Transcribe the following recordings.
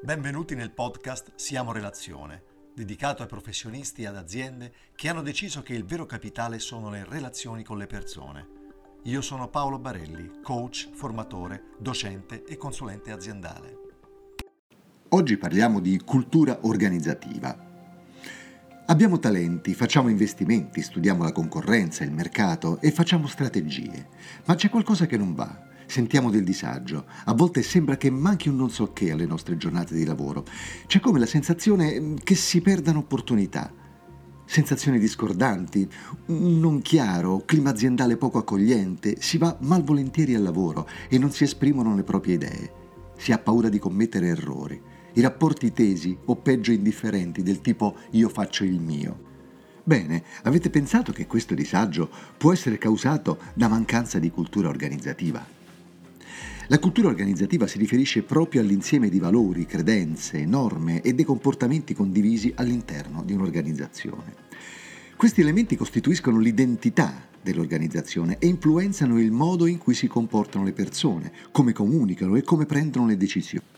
Benvenuti nel podcast Siamo Relazione, dedicato ai professionisti e ad aziende che hanno deciso che il vero capitale sono le relazioni con le persone. Io sono Paolo Barelli, coach, formatore, docente e consulente aziendale. Oggi parliamo di cultura organizzativa. Abbiamo talenti, facciamo investimenti, studiamo la concorrenza, il mercato e facciamo strategie, ma c'è qualcosa che non va sentiamo del disagio, a volte sembra che manchi un non so che alle nostre giornate di lavoro. C'è come la sensazione mm, che si perdano opportunità. Sensazioni discordanti, un non chiaro, clima aziendale poco accogliente, si va malvolentieri al lavoro e non si esprimono le proprie idee. Si ha paura di commettere errori. I rapporti tesi o peggio indifferenti del tipo io faccio il mio. Bene, avete pensato che questo disagio può essere causato da mancanza di cultura organizzativa? La cultura organizzativa si riferisce proprio all'insieme di valori, credenze, norme e dei comportamenti condivisi all'interno di un'organizzazione. Questi elementi costituiscono l'identità dell'organizzazione e influenzano il modo in cui si comportano le persone, come comunicano e come prendono le decisioni.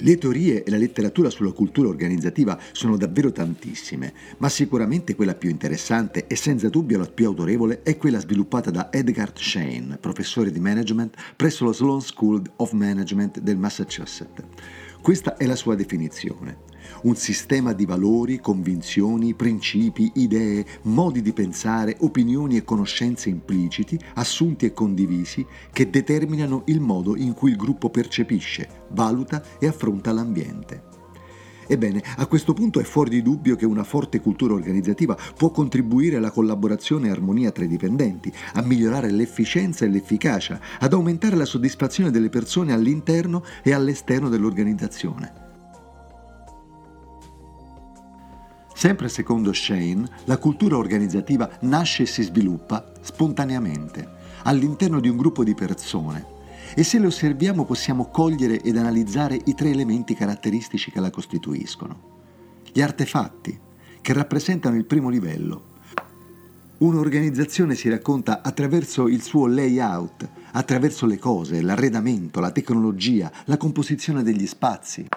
Le teorie e la letteratura sulla cultura organizzativa sono davvero tantissime, ma sicuramente quella più interessante e senza dubbio la più autorevole è quella sviluppata da Edgar Shane, professore di management presso lo Sloan School of Management del Massachusetts. Questa è la sua definizione un sistema di valori, convinzioni, principi, idee, modi di pensare, opinioni e conoscenze impliciti, assunti e condivisi, che determinano il modo in cui il gruppo percepisce, valuta e affronta l'ambiente. Ebbene, a questo punto è fuori di dubbio che una forte cultura organizzativa può contribuire alla collaborazione e armonia tra i dipendenti, a migliorare l'efficienza e l'efficacia, ad aumentare la soddisfazione delle persone all'interno e all'esterno dell'organizzazione. Sempre secondo Shane, la cultura organizzativa nasce e si sviluppa spontaneamente, all'interno di un gruppo di persone, e se le osserviamo possiamo cogliere ed analizzare i tre elementi caratteristici che la costituiscono. Gli artefatti, che rappresentano il primo livello. Un'organizzazione si racconta attraverso il suo layout, attraverso le cose, l'arredamento, la tecnologia, la composizione degli spazi.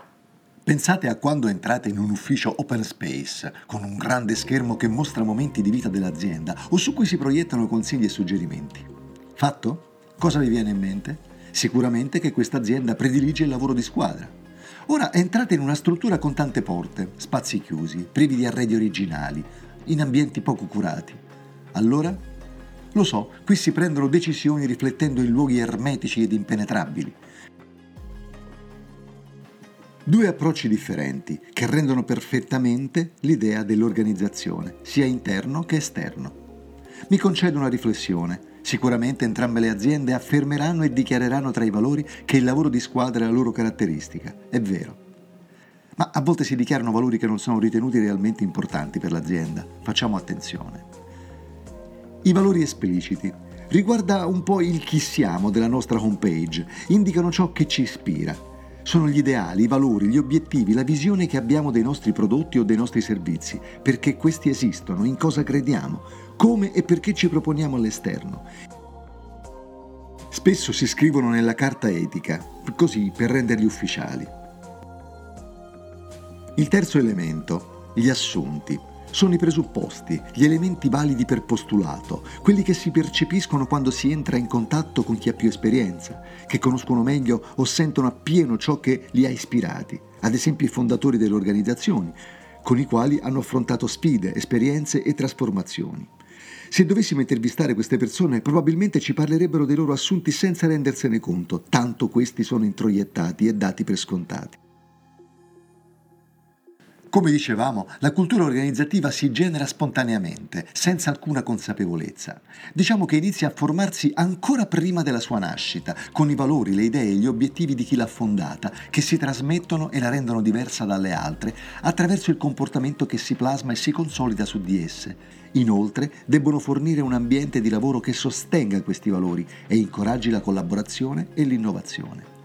Pensate a quando entrate in un ufficio open space con un grande schermo che mostra momenti di vita dell'azienda o su cui si proiettano consigli e suggerimenti. Fatto? Cosa vi viene in mente? Sicuramente che questa azienda predilige il lavoro di squadra. Ora entrate in una struttura con tante porte, spazi chiusi, privi di arredi originali, in ambienti poco curati. Allora? Lo so, qui si prendono decisioni riflettendo in luoghi ermetici ed impenetrabili Due approcci differenti che rendono perfettamente l'idea dell'organizzazione, sia interno che esterno. Mi concedo una riflessione. Sicuramente entrambe le aziende affermeranno e dichiareranno tra i valori che il lavoro di squadra è la loro caratteristica. È vero. Ma a volte si dichiarano valori che non sono ritenuti realmente importanti per l'azienda. Facciamo attenzione. I valori espliciti riguarda un po' il chi siamo della nostra homepage, indicano ciò che ci ispira, sono gli ideali, i valori, gli obiettivi, la visione che abbiamo dei nostri prodotti o dei nostri servizi, perché questi esistono, in cosa crediamo, come e perché ci proponiamo all'esterno. Spesso si scrivono nella carta etica, così per renderli ufficiali. Il terzo elemento, gli assunti sono i presupposti, gli elementi validi per postulato, quelli che si percepiscono quando si entra in contatto con chi ha più esperienza, che conoscono meglio o sentono appieno ciò che li ha ispirati, ad esempio i fondatori delle organizzazioni, con i quali hanno affrontato sfide, esperienze e trasformazioni. Se dovessimo intervistare queste persone, probabilmente ci parlerebbero dei loro assunti senza rendersene conto, tanto questi sono introiettati e dati per scontati. Come dicevamo, la cultura organizzativa si genera spontaneamente, senza alcuna consapevolezza. Diciamo che inizia a formarsi ancora prima della sua nascita, con i valori, le idee e gli obiettivi di chi l'ha fondata, che si trasmettono e la rendono diversa dalle altre, attraverso il comportamento che si plasma e si consolida su di esse. Inoltre, debbono fornire un ambiente di lavoro che sostenga questi valori e incoraggi la collaborazione e l'innovazione.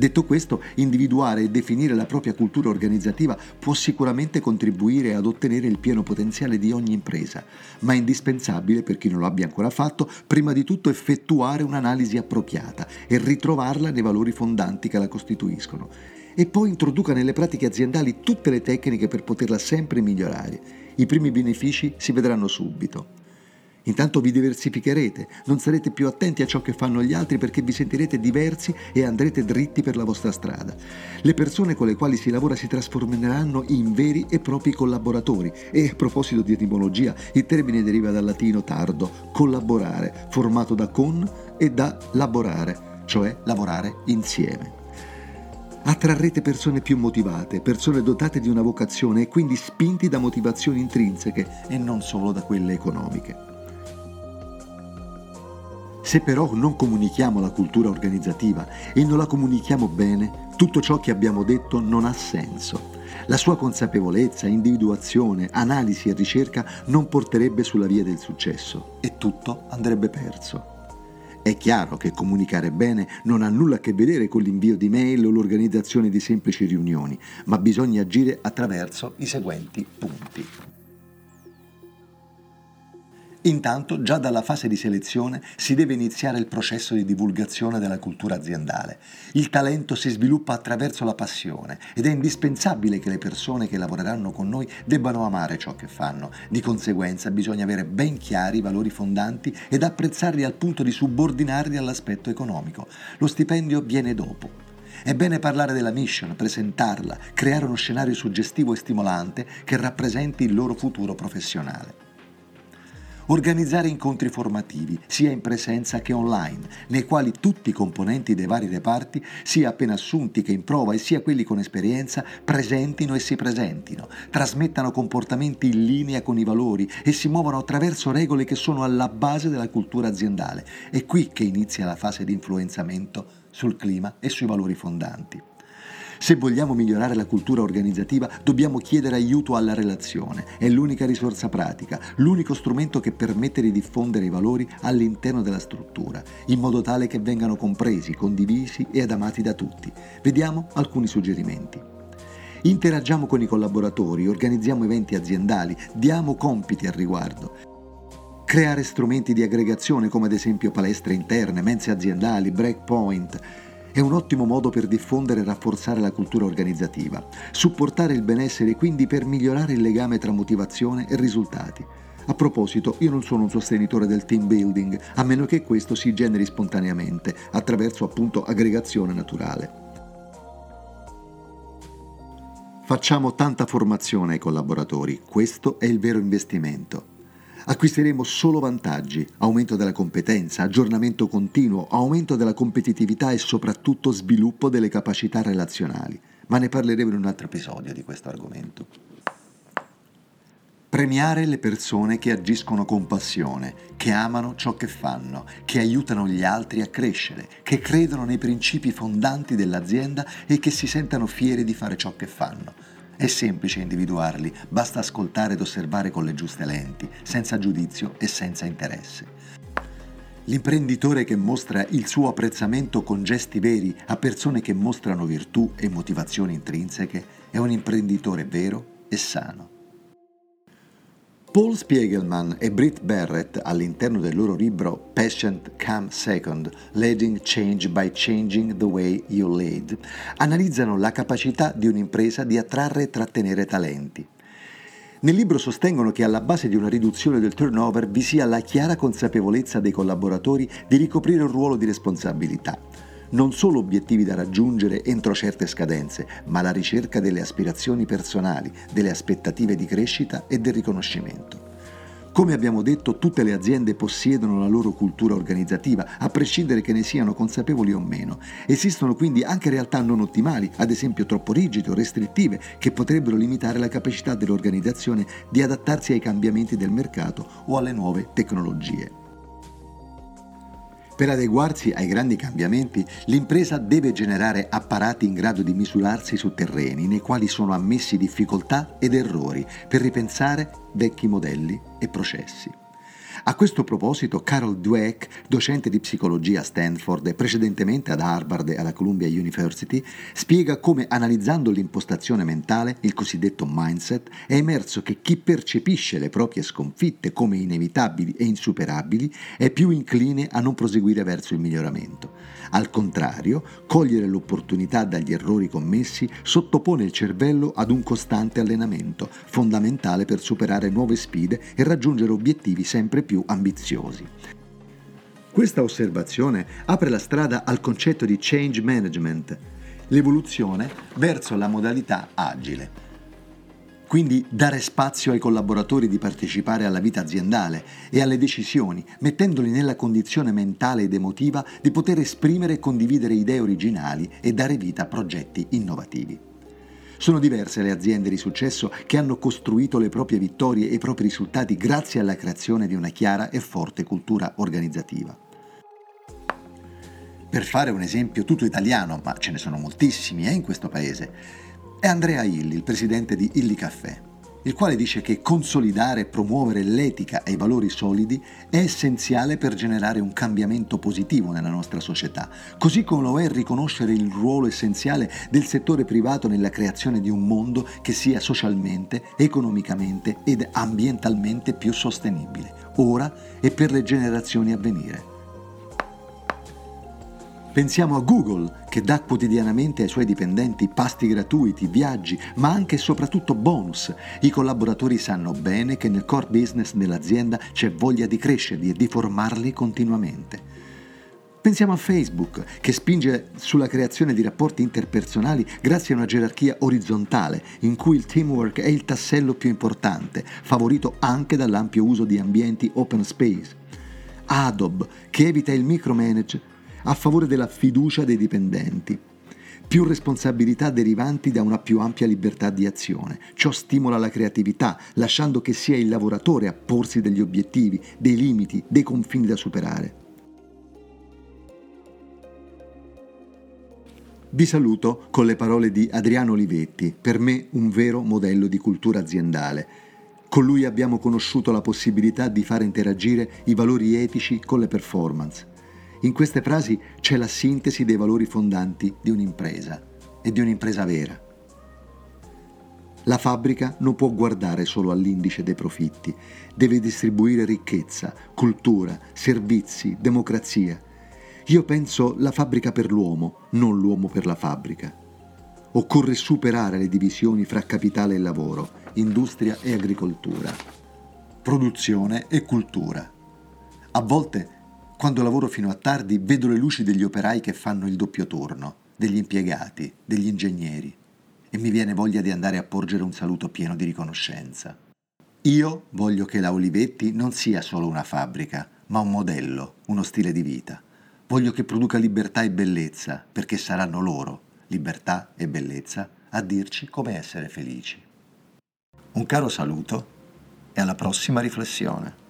Detto questo, individuare e definire la propria cultura organizzativa può sicuramente contribuire ad ottenere il pieno potenziale di ogni impresa, ma è indispensabile, per chi non lo abbia ancora fatto, prima di tutto effettuare un'analisi appropriata e ritrovarla nei valori fondanti che la costituiscono e poi introduca nelle pratiche aziendali tutte le tecniche per poterla sempre migliorare. I primi benefici si vedranno subito. Intanto vi diversificherete, non sarete più attenti a ciò che fanno gli altri perché vi sentirete diversi e andrete dritti per la vostra strada. Le persone con le quali si lavora si trasformeranno in veri e propri collaboratori e a proposito di etimologia, il termine deriva dal latino tardo, collaborare, formato da con e da laborare, cioè lavorare insieme. Attrarrete persone più motivate, persone dotate di una vocazione e quindi spinti da motivazioni intrinseche e non solo da quelle economiche. Se però non comunichiamo la cultura organizzativa e non la comunichiamo bene, tutto ciò che abbiamo detto non ha senso. La sua consapevolezza, individuazione, analisi e ricerca non porterebbe sulla via del successo e tutto andrebbe perso. È chiaro che comunicare bene non ha nulla a che vedere con l'invio di mail o l'organizzazione di semplici riunioni, ma bisogna agire attraverso i seguenti punti. Intanto, già dalla fase di selezione si deve iniziare il processo di divulgazione della cultura aziendale. Il talento si sviluppa attraverso la passione ed è indispensabile che le persone che lavoreranno con noi debbano amare ciò che fanno. Di conseguenza bisogna avere ben chiari i valori fondanti ed apprezzarli al punto di subordinarli all'aspetto economico. Lo stipendio viene dopo. È bene parlare della mission, presentarla, creare uno scenario suggestivo e stimolante che rappresenti il loro futuro professionale. Organizzare incontri formativi, sia in presenza che online, nei quali tutti i componenti dei vari reparti, sia appena assunti che in prova e sia quelli con esperienza, presentino e si presentino, trasmettano comportamenti in linea con i valori e si muovono attraverso regole che sono alla base della cultura aziendale. È qui che inizia la fase di influenzamento sul clima e sui valori fondanti. Se vogliamo migliorare la cultura organizzativa dobbiamo chiedere aiuto alla relazione, è l'unica risorsa pratica, l'unico strumento che permette di diffondere i valori all'interno della struttura, in modo tale che vengano compresi, condivisi ed amati da tutti. Vediamo alcuni suggerimenti. Interagiamo con i collaboratori, organizziamo eventi aziendali, diamo compiti al riguardo. Creare strumenti di aggregazione come ad esempio palestre interne, mense aziendali, breakpoint, è un ottimo modo per diffondere e rafforzare la cultura organizzativa, supportare il benessere e quindi per migliorare il legame tra motivazione e risultati. A proposito, io non sono un sostenitore del team building, a meno che questo si generi spontaneamente, attraverso appunto aggregazione naturale. Facciamo tanta formazione ai collaboratori, questo è il vero investimento acquisteremo solo vantaggi, aumento della competenza, aggiornamento continuo, aumento della competitività e soprattutto sviluppo delle capacità relazionali. Ma ne parleremo in un altro episodio di questo argomento. Premiare le persone che agiscono con passione, che amano ciò che fanno, che aiutano gli altri a crescere, che credono nei principi fondanti dell'azienda e che si sentano fieri di fare ciò che fanno è semplice individuarli, basta ascoltare ed osservare con le giuste lenti, senza giudizio e senza interesse. L'imprenditore che mostra il suo apprezzamento con gesti veri a persone che mostrano virtù e motivazioni intrinseche è un imprenditore vero e sano. Paul Spiegelman e Britt Barrett, all'interno del loro libro Patient Come Second, Leading Change by Changing the Way You Lead, analizzano la capacità di un'impresa di attrarre e trattenere talenti. Nel libro sostengono che alla base di una riduzione del turnover vi sia la chiara consapevolezza dei collaboratori di ricoprire un ruolo di responsabilità non solo obiettivi da raggiungere entro certe scadenze, ma la ricerca delle aspirazioni personali, delle aspettative di crescita e del riconoscimento. Come abbiamo detto, tutte le aziende possiedono la loro cultura organizzativa, a prescindere che ne siano consapevoli o meno. Esistono quindi anche realtà non ottimali, ad esempio troppo rigide o restrittive, che potrebbero limitare la capacità dell'organizzazione di adattarsi ai cambiamenti del mercato o alle nuove tecnologie. Per adeguarsi ai grandi cambiamenti, l'impresa deve generare apparati in grado di misurarsi su terreni nei quali sono ammessi difficoltà ed errori per ripensare vecchi modelli e processi. A questo proposito, Carol Dweck, docente di psicologia a Stanford e precedentemente ad Harvard e alla Columbia University, spiega come analizzando l'impostazione mentale, il cosiddetto mindset, è emerso che chi percepisce le proprie sconfitte come inevitabili e insuperabili è più incline a non proseguire verso il miglioramento. Al contrario, cogliere l'opportunità dagli errori commessi sottopone il cervello ad un costante allenamento, fondamentale per superare nuove sfide e raggiungere obiettivi sempre più ambiziosi. Questa osservazione apre la strada al concetto di change management, l'evoluzione verso la modalità agile quindi dare spazio ai collaboratori di partecipare alla vita aziendale e alle decisioni, mettendoli nella condizione mentale ed emotiva di poter esprimere e condividere idee originali e dare vita a progetti innovativi. Sono diverse le aziende di successo che hanno costruito le proprie vittorie e i propri risultati grazie alla creazione di una chiara e forte cultura organizzativa. Per fare un esempio tutto italiano, ma ce ne sono moltissimi eh, in questo paese, è Andrea Illi, il presidente di Illi Caffè, il quale dice che consolidare e promuovere l'etica e i valori solidi è essenziale per generare un cambiamento positivo nella nostra società, così come lo è riconoscere il ruolo essenziale del settore privato nella creazione di un mondo che sia socialmente, economicamente ed ambientalmente più sostenibile, ora e per le generazioni a venire. Pensiamo a Google, che dà quotidianamente ai suoi dipendenti pasti gratuiti, viaggi, ma anche e soprattutto bonus. I collaboratori sanno bene che nel core business dell'azienda c'è voglia di crescerli e di formarli continuamente. Pensiamo a Facebook, che spinge sulla creazione di rapporti interpersonali grazie a una gerarchia orizzontale, in cui il teamwork è il tassello più importante, favorito anche dall'ampio uso di ambienti open space. Adobe, che evita il micromanage a favore della fiducia dei dipendenti. Più responsabilità derivanti da una più ampia libertà di azione. Ciò stimola la creatività, lasciando che sia il lavoratore a porsi degli obiettivi, dei limiti, dei confini da superare. Vi saluto con le parole di Adriano Olivetti, per me un vero modello di cultura aziendale. Con lui abbiamo conosciuto la possibilità di far interagire i valori etici con le performance. In queste frasi c'è la sintesi dei valori fondanti di un'impresa e di un'impresa vera. La fabbrica non può guardare solo all'indice dei profitti, deve distribuire ricchezza, cultura, servizi, democrazia. Io penso la fabbrica per l'uomo, non l'uomo per la fabbrica. Occorre superare le divisioni fra capitale e lavoro, industria e agricoltura, produzione e cultura. A volte quando lavoro fino a tardi vedo le luci degli operai che fanno il doppio turno, degli impiegati, degli ingegneri, e mi viene voglia di andare a porgere un saluto pieno di riconoscenza. Io voglio che la Olivetti non sia solo una fabbrica, ma un modello, uno stile di vita. Voglio che produca libertà e bellezza, perché saranno loro, libertà e bellezza, a dirci come essere felici. Un caro saluto e alla prossima riflessione.